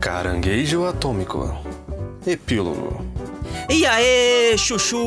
Caranguejo Atômico. Epílogo. E aí, chuchus!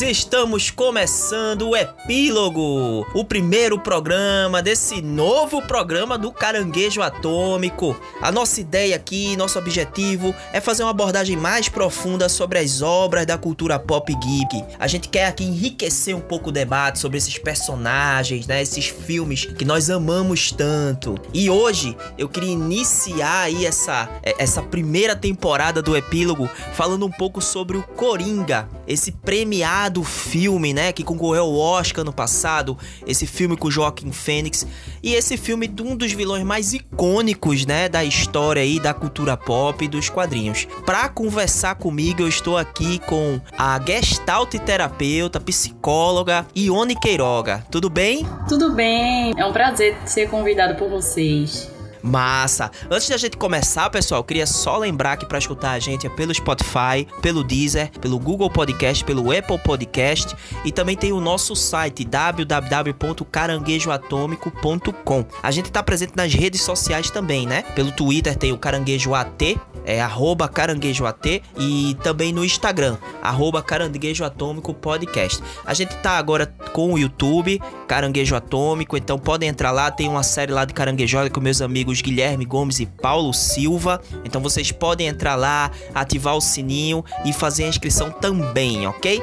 Estamos começando o epílogo, o primeiro programa desse novo programa do Caranguejo Atômico. A nossa ideia aqui, nosso objetivo é fazer uma abordagem mais profunda sobre as obras da cultura pop geek. A gente quer aqui enriquecer um pouco o debate sobre esses personagens, né, esses filmes que nós amamos tanto. E hoje eu queria iniciar aí essa essa primeira temporada do epílogo falando falando um pouco sobre o Coringa, esse premiado filme, né, que concorreu ao Oscar no passado, esse filme com Joaquim Fênix, e esse filme de um dos vilões mais icônicos, né, da história aí da cultura pop e dos quadrinhos. Para conversar comigo, eu estou aqui com a Gestalt terapeuta, psicóloga Ione Queiroga. Tudo bem? Tudo bem. É um prazer ser convidado por vocês. Massa! Antes da gente começar, pessoal, queria só lembrar que para escutar a gente é pelo Spotify, pelo Deezer, pelo Google Podcast, pelo Apple Podcast e também tem o nosso site www.caranguejoatômico.com. A gente está presente nas redes sociais também, né? Pelo Twitter tem o Caranguejo AT, é arroba caranguejoat e também no Instagram, arroba caranguejo atômico podcast. A gente tá agora com o YouTube, Caranguejo Atômico, então podem entrar lá, tem uma série lá de caranguejoada com meus amigos Guilherme Gomes e Paulo Silva. Então vocês podem entrar lá, ativar o sininho e fazer a inscrição também, ok?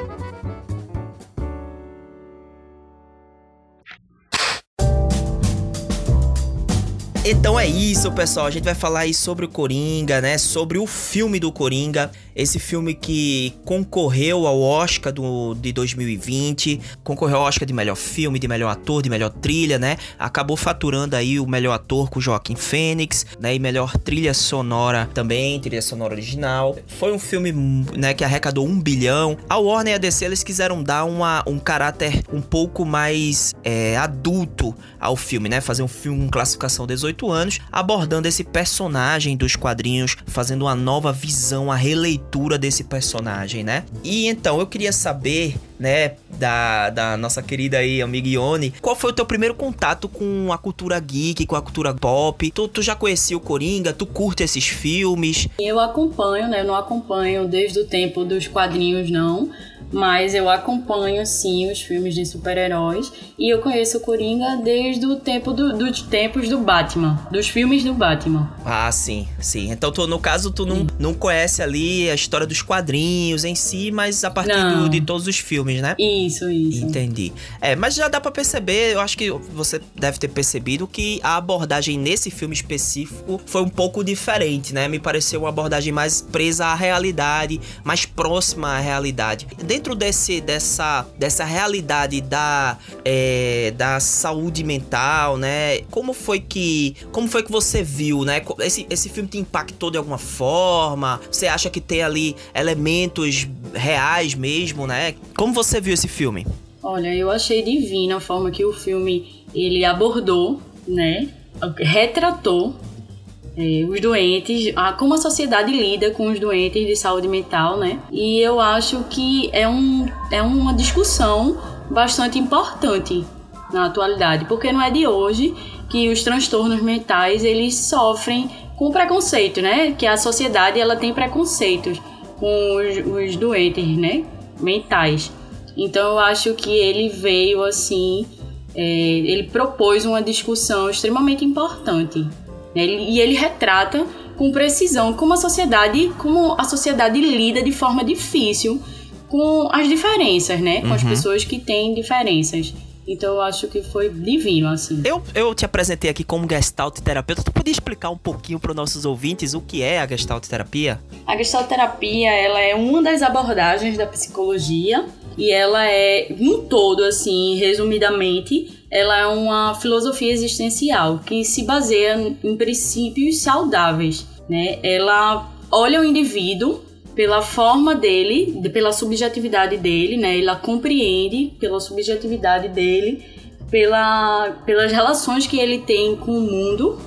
Então é isso, pessoal. A gente vai falar aí sobre o Coringa, né? Sobre o filme do Coringa. Esse filme que concorreu ao Oscar do, de 2020, concorreu ao Oscar de melhor filme, de melhor ator, de melhor trilha, né? Acabou faturando aí o melhor ator com Joaquim Fênix, né? E melhor trilha sonora também, trilha sonora original. Foi um filme, né, que arrecadou um bilhão. A Warner e a DC, eles quiseram dar uma, um caráter um pouco mais é, adulto ao filme, né? Fazer um filme com classificação 18 anos, abordando esse personagem dos quadrinhos, fazendo uma nova visão, a releitura desse personagem, né? E então eu queria saber, né, da, da nossa querida aí amiga Ione, qual foi o teu primeiro contato com a cultura geek, com a cultura pop? Tu, tu já conhecia o Coringa? Tu curte esses filmes? Eu acompanho, né? Eu não acompanho desde o tempo dos quadrinhos, não mas eu acompanho sim os filmes de super-heróis e eu conheço o Coringa desde o tempo do, dos tempos do Batman, dos filmes do Batman. Ah, sim, sim. Então tu, no caso tu não, não conhece ali a história dos quadrinhos em si, mas a partir do, de todos os filmes, né? Isso, isso. Entendi. É, mas já dá para perceber, eu acho que você deve ter percebido que a abordagem nesse filme específico foi um pouco diferente, né? Me pareceu uma abordagem mais presa à realidade, mais próxima à realidade. Dentro dentro desse, dessa, dessa realidade da, é, da saúde mental, né? Como foi que como foi que você viu, né? Esse, esse filme te impactou de alguma forma? Você acha que tem ali elementos reais mesmo, né? Como você viu esse filme? Olha, eu achei divina a forma que o filme ele abordou, né? Retratou é, os doentes, a, como a sociedade lida com os doentes de saúde mental, né? E eu acho que é, um, é uma discussão bastante importante na atualidade, porque não é de hoje que os transtornos mentais eles sofrem com preconceito, né? Que a sociedade ela tem preconceitos com os, os doentes, né? Mentais. Então eu acho que ele veio assim, é, ele propôs uma discussão extremamente importante? E ele retrata com precisão como a sociedade, como a sociedade lida de forma difícil com as diferenças, né? Com uhum. as pessoas que têm diferenças. Então eu acho que foi divino, assim. Eu, eu te apresentei aqui como Gestalt terapeuta. Tu podia explicar um pouquinho para os nossos ouvintes o que é a Gestalt terapia? A Gestalt terapia, ela é uma das abordagens da psicologia e ela é, um todo, assim, resumidamente, ela é uma filosofia existencial que se baseia em princípios saudáveis, né? Ela olha o indivíduo pela forma dele, pela subjetividade dele, né? Ela compreende pela subjetividade dele, pela, pelas relações que ele tem com o mundo,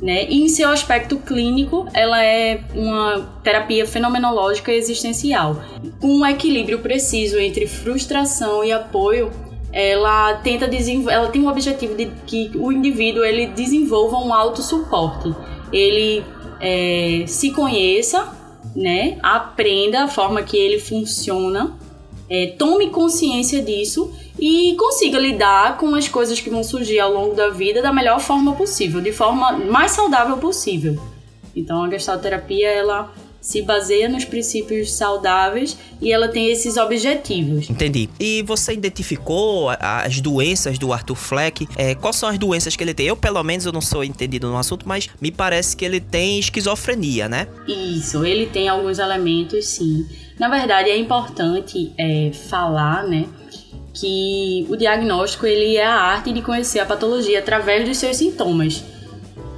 né? E em seu aspecto clínico, ela é uma terapia fenomenológica existencial, com um equilíbrio preciso entre frustração e apoio ela tenta ela tem o objetivo de que o indivíduo ele desenvolva um autossuporte. ele é, se conheça, né? Aprenda a forma que ele funciona, é, tome consciência disso e consiga lidar com as coisas que vão surgir ao longo da vida da melhor forma possível, de forma mais saudável possível. Então a gestalterapia ela se baseia nos princípios saudáveis e ela tem esses objetivos. Entendi. E você identificou as doenças do Arthur Fleck? É, quais são as doenças que ele tem? Eu, pelo menos, eu não sou entendido no assunto, mas me parece que ele tem esquizofrenia, né? Isso, ele tem alguns elementos, sim. Na verdade, é importante é, falar, né? que o diagnóstico ele é a arte de conhecer a patologia através dos seus sintomas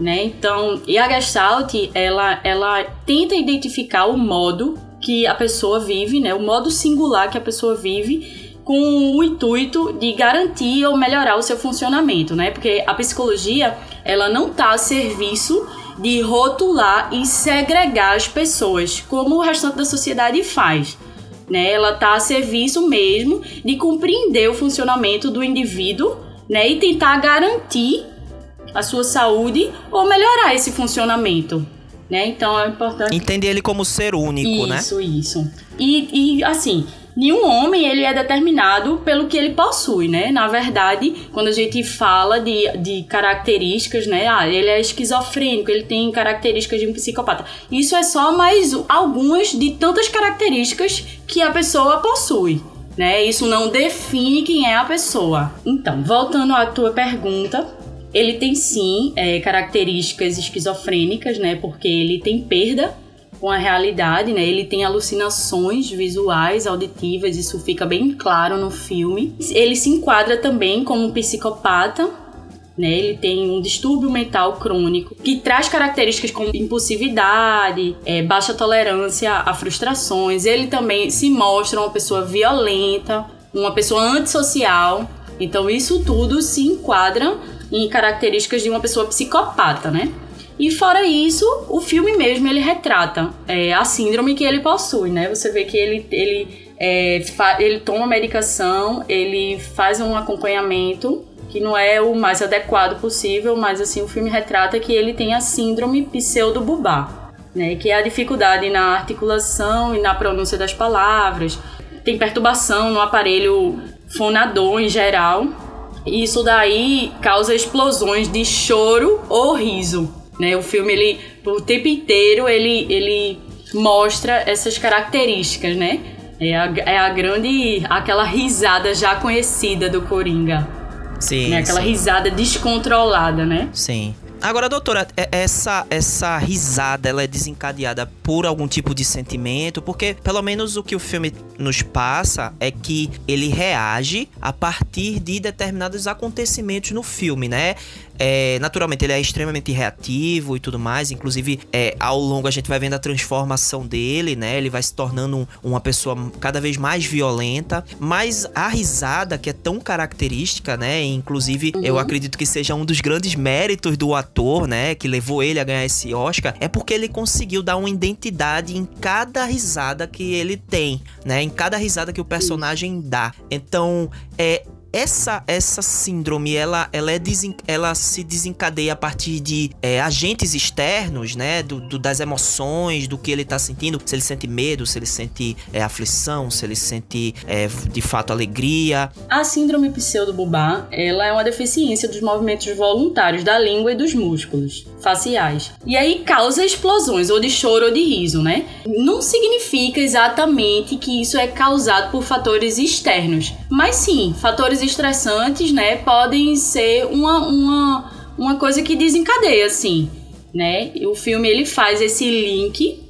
né? Então, e a Gestalt, ela, ela tenta identificar o modo que a pessoa vive, né? O modo singular que a pessoa vive com o intuito de garantir ou melhorar o seu funcionamento, né? Porque a psicologia, ela não está a serviço de rotular e segregar as pessoas, como o restante da sociedade faz. Né? Ela está a serviço mesmo de compreender o funcionamento do indivíduo né? e tentar garantir a sua saúde ou melhorar esse funcionamento. Né? Então é importante. Entender ele como ser único, isso, né? Isso, isso. E, e assim, nenhum homem ele é determinado pelo que ele possui, né? Na verdade, quando a gente fala de, de características, né? Ah, ele é esquizofrênico, ele tem características de um psicopata. Isso é só mais algumas de tantas características que a pessoa possui. Né? Isso não define quem é a pessoa. Então, voltando à tua pergunta, ele tem sim é, características esquizofrênicas, né? Porque ele tem perda com a realidade, né? Ele tem alucinações visuais, auditivas, isso fica bem claro no filme. Ele se enquadra também como um psicopata, né? Ele tem um distúrbio mental crônico que traz características como impulsividade, é, baixa tolerância a frustrações. Ele também se mostra uma pessoa violenta, uma pessoa antissocial. Então isso tudo se enquadra em características de uma pessoa psicopata, né? E fora isso, o filme mesmo ele retrata é, a síndrome que ele possui, né? Você vê que ele, ele, é, ele toma medicação, ele faz um acompanhamento que não é o mais adequado possível, mas assim o filme retrata que ele tem a síndrome pseudo-bubá, né? Que é a dificuldade na articulação e na pronúncia das palavras, tem perturbação no aparelho fonador em geral isso daí causa explosões de choro ou riso, né? O filme ele o tempo inteiro ele ele mostra essas características, né? É a, é a grande aquela risada já conhecida do Coringa. Sim. Né? Aquela sim. risada descontrolada, né? Sim. Agora, doutora, é, essa, essa risada ela é desencadeada por algum tipo de sentimento? Porque, pelo menos, o que o filme nos passa é que ele reage a partir de determinados acontecimentos no filme, né? É, naturalmente, ele é extremamente reativo e tudo mais. Inclusive, é, ao longo a gente vai vendo a transformação dele, né? Ele vai se tornando um, uma pessoa cada vez mais violenta. Mas a risada, que é tão característica, né? Inclusive, uhum. eu acredito que seja um dos grandes méritos do ator, né? Que levou ele a ganhar esse Oscar, é porque ele conseguiu dar uma identidade em cada risada que ele tem, né? Em cada risada que o personagem dá. Então, é essa essa síndrome ela ela, é desen, ela se desencadeia a partir de é, agentes externos né do, do, das emoções do que ele tá sentindo. Se ele sente medo se ele sente é, aflição se ele sente é, de fato alegria. A síndrome pseudo-bubá ela é uma deficiência dos movimentos voluntários da língua e dos músculos faciais. E aí causa explosões ou de choro ou de riso né? Não significa exatamente que isso é causado por fatores externos mas sim fatores fatores estressantes, né, podem ser uma, uma, uma coisa que desencadeia, assim, né? O filme ele faz esse link,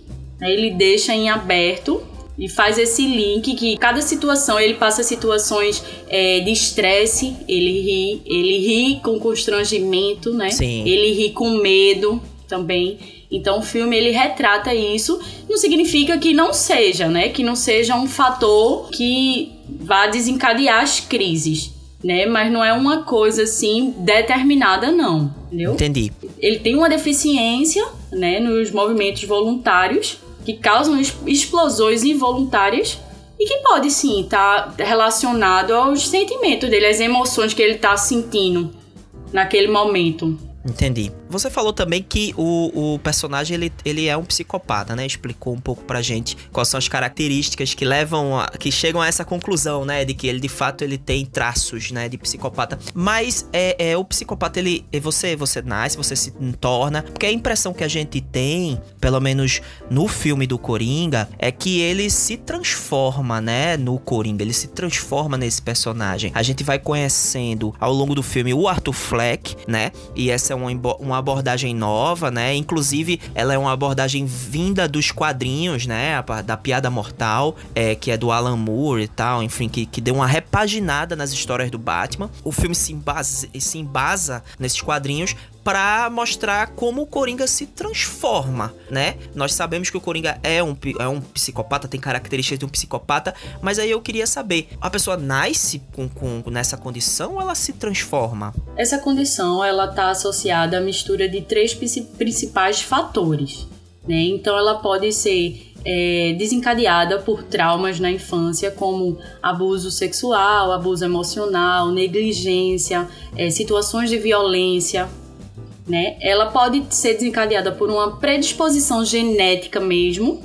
né, ele deixa em aberto e faz esse link que cada situação ele passa situações é, de estresse, ele ri, ele ri com constrangimento, né? Sim. Ele ri com medo também. Então o filme ele retrata isso, não significa que não seja, né? Que não seja um fator que vá desencadear as crises, né? Mas não é uma coisa assim determinada não, entendeu? Entendi. Ele tem uma deficiência, né, nos movimentos voluntários que causam explosões involuntárias e que pode sim estar tá relacionado aos sentimentos dele, às emoções que ele está sentindo naquele momento. Entendi. Você falou também que o, o personagem ele, ele é um psicopata, né? Explicou um pouco pra gente quais são as características que levam a, que chegam a essa conclusão, né, de que ele de fato ele tem traços, né, de psicopata. Mas é, é o psicopata ele você você nasce, você se torna, porque a impressão que a gente tem, pelo menos no filme do Coringa, é que ele se transforma, né, no Coringa, ele se transforma nesse personagem. A gente vai conhecendo ao longo do filme o Arthur Fleck, né? E essa é uma, uma abordagem nova, né? Inclusive, ela é uma abordagem vinda dos quadrinhos, né? Da Piada Mortal, é, que é do Alan Moore e tal, enfim, que, que deu uma repaginada nas histórias do Batman. O filme se embasa, se embasa nesses quadrinhos para mostrar como o Coringa se transforma, né? Nós sabemos que o Coringa é um, é um psicopata, tem características de um psicopata, mas aí eu queria saber, a pessoa nasce com, com nessa condição ou ela se transforma? Essa condição, ela tá associada à mistura de três principais fatores, né? Então ela pode ser é, desencadeada por traumas na infância, como abuso sexual, abuso emocional, negligência, é, situações de violência, né? Ela pode ser desencadeada por uma predisposição genética mesmo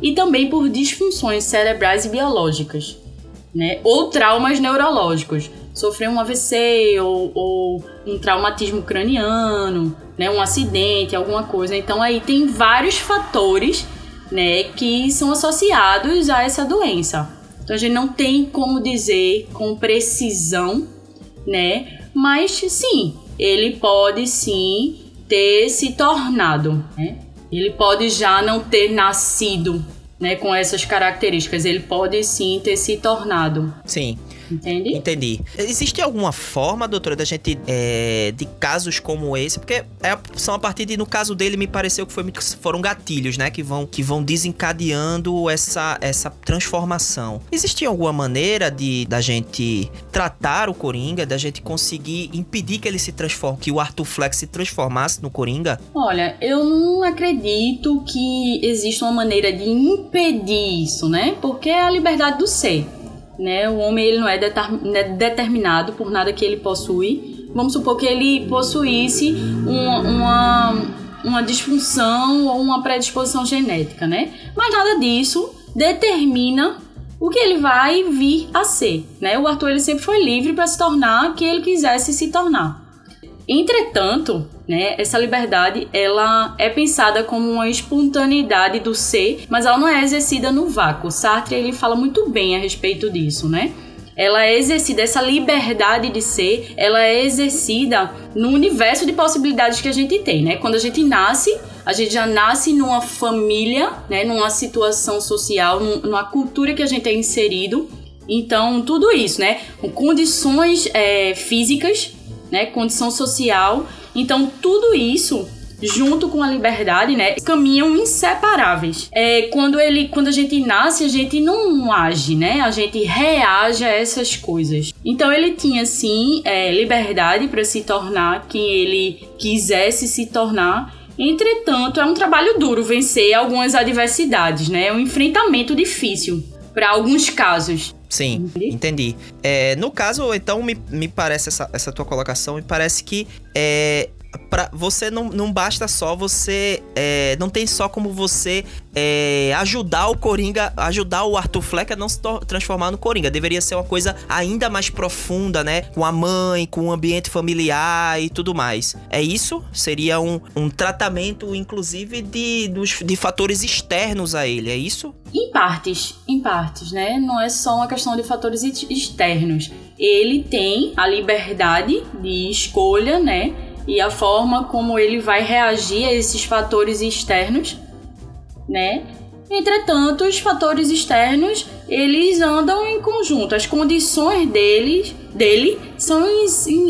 e também por disfunções cerebrais e biológicas, né? Ou traumas neurológicos, sofrer um AVC ou, ou um traumatismo craniano, né? Um acidente, alguma coisa. Então aí tem vários fatores, né? Que são associados a essa doença. Então a gente não tem como dizer com precisão, né? Mas sim, ele pode sim ter se tornado, né? Ele pode já não ter nascido, né, com essas características. Ele pode sim ter se tornado. Sim. Entende? Entendi. Existe alguma forma, doutora, da gente, é, de casos como esse? Porque é, são a partir de, no caso dele, me pareceu que foi, foram gatilhos, né? Que vão, que vão desencadeando essa, essa transformação. Existia alguma maneira de da gente tratar o Coringa, da gente conseguir impedir que ele se transforme, que o Arthur Flex se transformasse no Coringa? Olha, eu não acredito que exista uma maneira de impedir isso, né? Porque é a liberdade do ser né? O homem ele não é né, determinado por nada que ele possui. Vamos supor que ele possuísse uma, uma, uma disfunção ou uma predisposição genética, né? Mas nada disso determina o que ele vai vir a ser, né? O Arthur ele sempre foi livre para se tornar o que ele quisesse se tornar. Entretanto, né, essa liberdade ela é pensada como uma espontaneidade do ser, mas ela não é exercida no vácuo. Sartre ele fala muito bem a respeito disso, né? Ela é exercida, essa liberdade de ser, ela é exercida no universo de possibilidades que a gente tem, né? Quando a gente nasce, a gente já nasce numa família, né? Numa situação social, numa cultura que a gente é inserido. Então, tudo isso, né? Condições é, físicas né, condição social. Então, tudo isso junto com a liberdade, né, caminham inseparáveis. É, quando ele, quando a gente nasce, a gente não age, né? A gente reage a essas coisas. Então ele tinha sim é, liberdade para se tornar quem ele quisesse se tornar. Entretanto, é um trabalho duro vencer algumas adversidades, né? É um enfrentamento difícil para alguns casos. Sim, entendi. É, no caso, então, me, me parece essa, essa tua colocação, me parece que é, para você não, não basta só você. É, não tem só como você é, ajudar o Coringa, ajudar o Arthur Fleck a não se transformar no Coringa. Deveria ser uma coisa ainda mais profunda, né? Com a mãe, com o ambiente familiar e tudo mais. É isso? Seria um, um tratamento, inclusive, de, dos, de fatores externos a ele, é isso? Em partes, em partes, né? Não é só uma questão de fatores externos. Ele tem a liberdade de escolha, né? E a forma como ele vai reagir a esses fatores externos, né? Entretanto, os fatores externos, eles andam em conjunto. As condições deles, dele são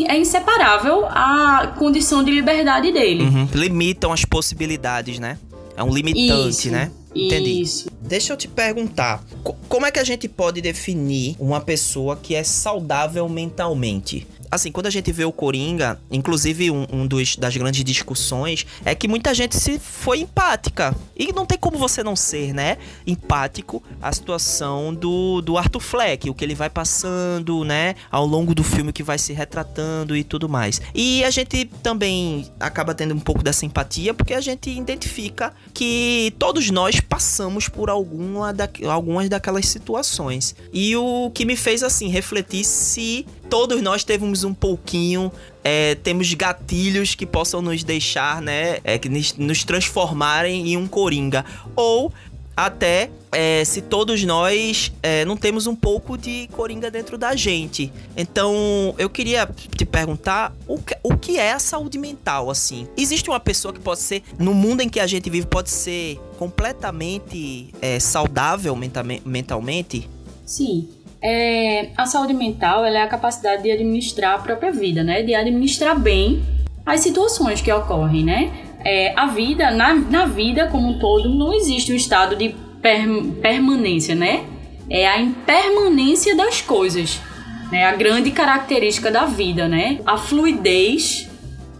é inseparável à condição de liberdade dele. Uhum. Limitam as possibilidades, né? É um limitante, Isso. né? Entendi. Isso. Deixa eu te perguntar, como é que a gente pode definir uma pessoa que é saudável mentalmente? Assim, quando a gente vê o Coringa, inclusive um, um dos, das grandes discussões é que muita gente se foi empática. E não tem como você não ser, né? Empático a situação do, do Arthur Fleck, o que ele vai passando, né? Ao longo do filme que vai se retratando e tudo mais. E a gente também acaba tendo um pouco dessa empatia porque a gente identifica que todos nós passamos por alguma da, algumas daquelas situações. E o que me fez, assim, refletir se todos nós temos um pouquinho é, temos gatilhos que possam nos deixar, né, é, que nos transformarem em um coringa ou até é, se todos nós é, não temos um pouco de coringa dentro da gente. Então, eu queria te perguntar o que, o que é a saúde mental, assim? Existe uma pessoa que pode ser, no mundo em que a gente vive, pode ser completamente é, saudável mentalmente? Sim. É, a saúde mental é a capacidade de administrar a própria vida, né? De administrar bem as situações que ocorrem, né? É, a vida, na, na vida como um todo, não existe um estado de per, permanência, né? É a impermanência das coisas, né? A grande característica da vida, né? A fluidez,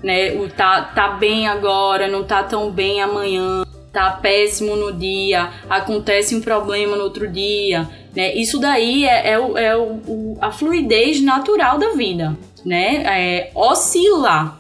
né? O tá, tá bem agora, não tá tão bem amanhã, tá péssimo no dia, acontece um problema no outro dia, né? Isso daí é, é, o, é o, a fluidez natural da vida, né? É oscilar.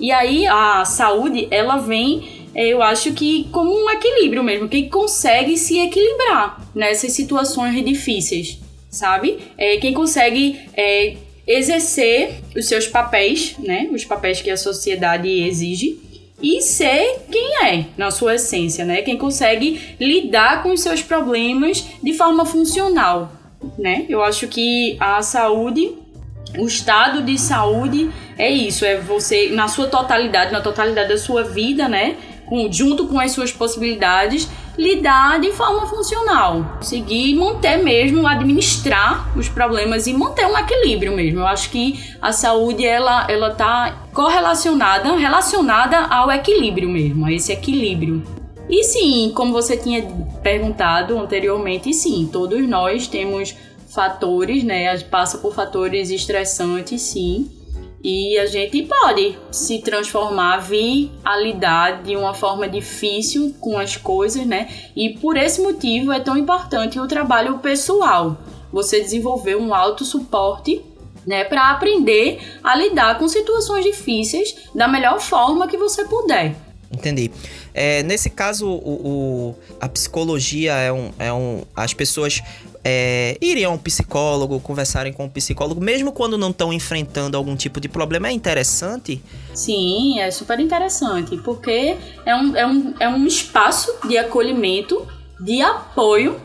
E aí a saúde, ela vem, é, eu acho que como um equilíbrio mesmo, que consegue se equilibrar nessas situações difíceis, sabe? É, quem consegue é, exercer os seus papéis, né? Os papéis que a sociedade exige e ser quem é na sua essência, né? Quem consegue lidar com os seus problemas de forma funcional, né? Eu acho que a saúde, o estado de saúde é isso, é você na sua totalidade, na totalidade da sua vida, né? Junto com as suas possibilidades, lidar de forma funcional, conseguir manter mesmo, administrar os problemas e manter um equilíbrio mesmo. Eu acho que a saúde ela ela tá correlacionada, relacionada ao equilíbrio mesmo, a esse equilíbrio. E sim, como você tinha perguntado anteriormente, sim, todos nós temos fatores, né? Passa por fatores estressantes, sim e a gente pode se transformar, vir a lidar de uma forma difícil com as coisas, né? E por esse motivo é tão importante o trabalho pessoal. Você desenvolver um alto suporte né, para aprender a lidar com situações difíceis da melhor forma que você puder. Entendi. É, nesse caso, o, o, a psicologia é um, é um. As pessoas é, irem a um psicólogo, conversarem com um psicólogo, mesmo quando não estão enfrentando algum tipo de problema, é interessante? Sim, é super interessante, porque é um, é um, é um espaço de acolhimento, de apoio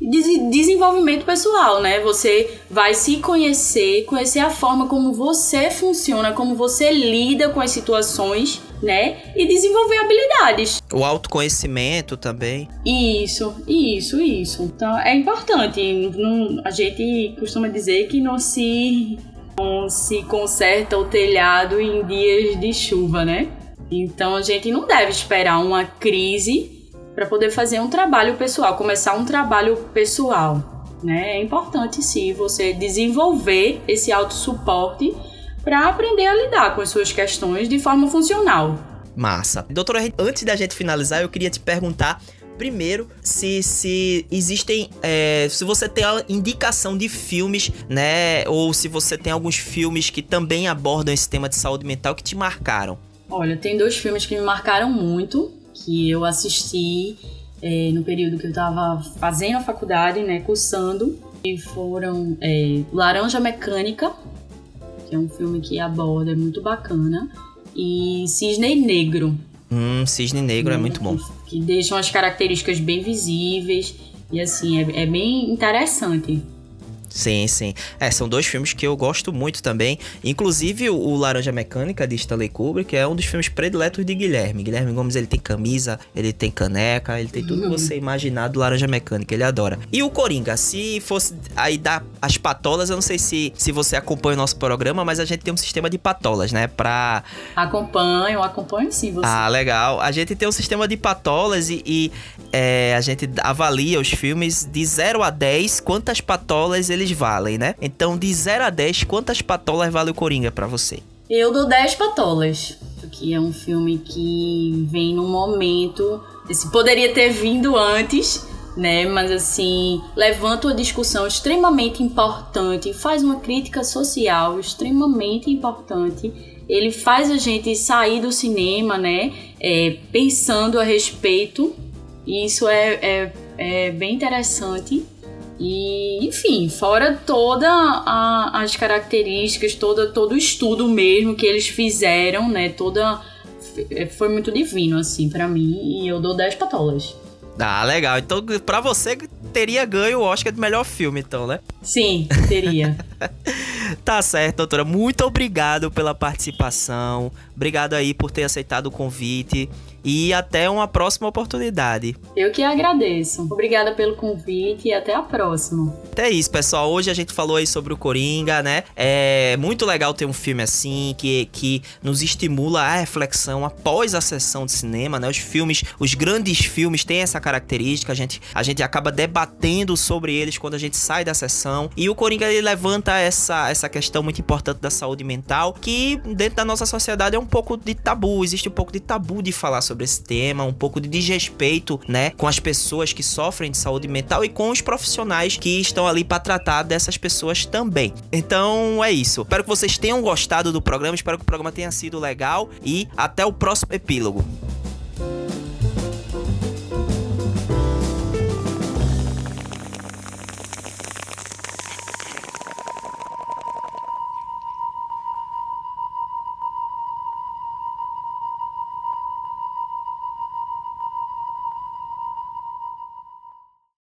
de desenvolvimento pessoal, né? Você vai se conhecer, conhecer a forma como você funciona, como você lida com as situações, né? E desenvolver habilidades. O autoconhecimento também. Isso, isso, isso. Então é importante. Não, a gente costuma dizer que não se, não se conserta o telhado em dias de chuva, né? Então a gente não deve esperar uma crise para poder fazer um trabalho pessoal, começar um trabalho pessoal. Né? É importante sim você desenvolver esse autossuporte para aprender a lidar com as suas questões de forma funcional. Massa. Doutora, antes da gente finalizar, eu queria te perguntar primeiro se, se existem é, se você tem a indicação de filmes né ou se você tem alguns filmes que também abordam esse tema de saúde mental que te marcaram olha tem dois filmes que me marcaram muito que eu assisti é, no período que eu estava fazendo a faculdade, né, cursando, e foram é, Laranja Mecânica, que é um filme que aborda, é muito bacana, e Cisne Negro. Hum, Cisne Negro é né, muito bom. Que, que deixam as características bem visíveis, e assim, é, é bem interessante. Sim, sim. É, são dois filmes que eu gosto muito também. Inclusive o Laranja Mecânica de Stanley Kubrick é um dos filmes prediletos de Guilherme. Guilherme Gomes ele tem camisa, ele tem caneca, ele tem tudo que você imaginar do Laranja Mecânica, ele adora. E o Coringa, se fosse aí dar as patolas, eu não sei se, se você acompanha o nosso programa, mas a gente tem um sistema de patolas, né? Pra. Acompanho, acompanho sim você. Ah, legal. A gente tem um sistema de patolas e, e é, a gente avalia os filmes de 0 a 10, quantas patolas ele eles valem, né? Então, de 0 a 10, quantas patolas vale o Coringa para você? Eu dou 10 patolas. Porque é um filme que vem num momento. Esse poderia ter vindo antes, né? Mas assim, levanta uma discussão extremamente importante, faz uma crítica social extremamente importante. Ele faz a gente sair do cinema, né? É, pensando a respeito. E isso é, é, é bem interessante. E, enfim, fora todas as características, toda, todo o estudo mesmo que eles fizeram, né? Toda. Foi muito divino, assim, para mim. E eu dou 10 patolas. Ah, legal. Então, pra você, teria ganho o Oscar de melhor filme, então, né? Sim, teria. tá certo, doutora. Muito obrigado pela participação. Obrigado aí por ter aceitado o convite e até uma próxima oportunidade. Eu que agradeço. Obrigada pelo convite e até a próxima. Até isso, pessoal. Hoje a gente falou aí sobre o Coringa, né? É muito legal ter um filme assim que, que nos estimula a reflexão após a sessão de cinema, né? Os filmes, os grandes filmes têm essa característica, a gente, a gente acaba debatendo sobre eles quando a gente sai da sessão. E o Coringa ele levanta essa, essa questão muito importante da saúde mental, que dentro da nossa sociedade é um pouco de tabu, existe um pouco de tabu de falar sobre esse tema, um pouco de desrespeito, né, com as pessoas que sofrem de saúde mental e com os profissionais que estão ali para tratar dessas pessoas também. Então é isso. Espero que vocês tenham gostado do programa, espero que o programa tenha sido legal e até o próximo epílogo.